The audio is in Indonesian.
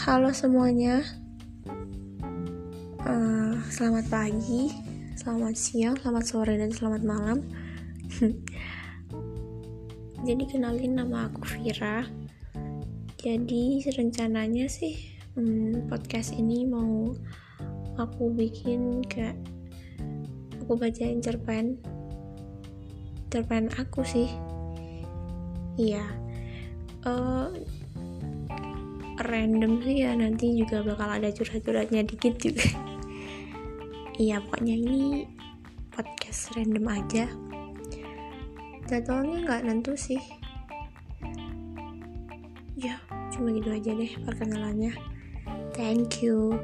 Halo semuanya, uh, selamat pagi, selamat siang, selamat sore, dan selamat malam. Jadi kenalin nama aku Vira. Jadi rencananya sih hmm, podcast ini mau aku bikin kayak aku bacain cerpen cerpen aku sih. Iya. Uh, random sih ya nanti juga bakal ada curhat-curhatnya dikit juga. Iya pokoknya ini podcast random aja. Jadwalnya nggak nentu sih. Ya cuma gitu aja deh perkenalannya. Thank you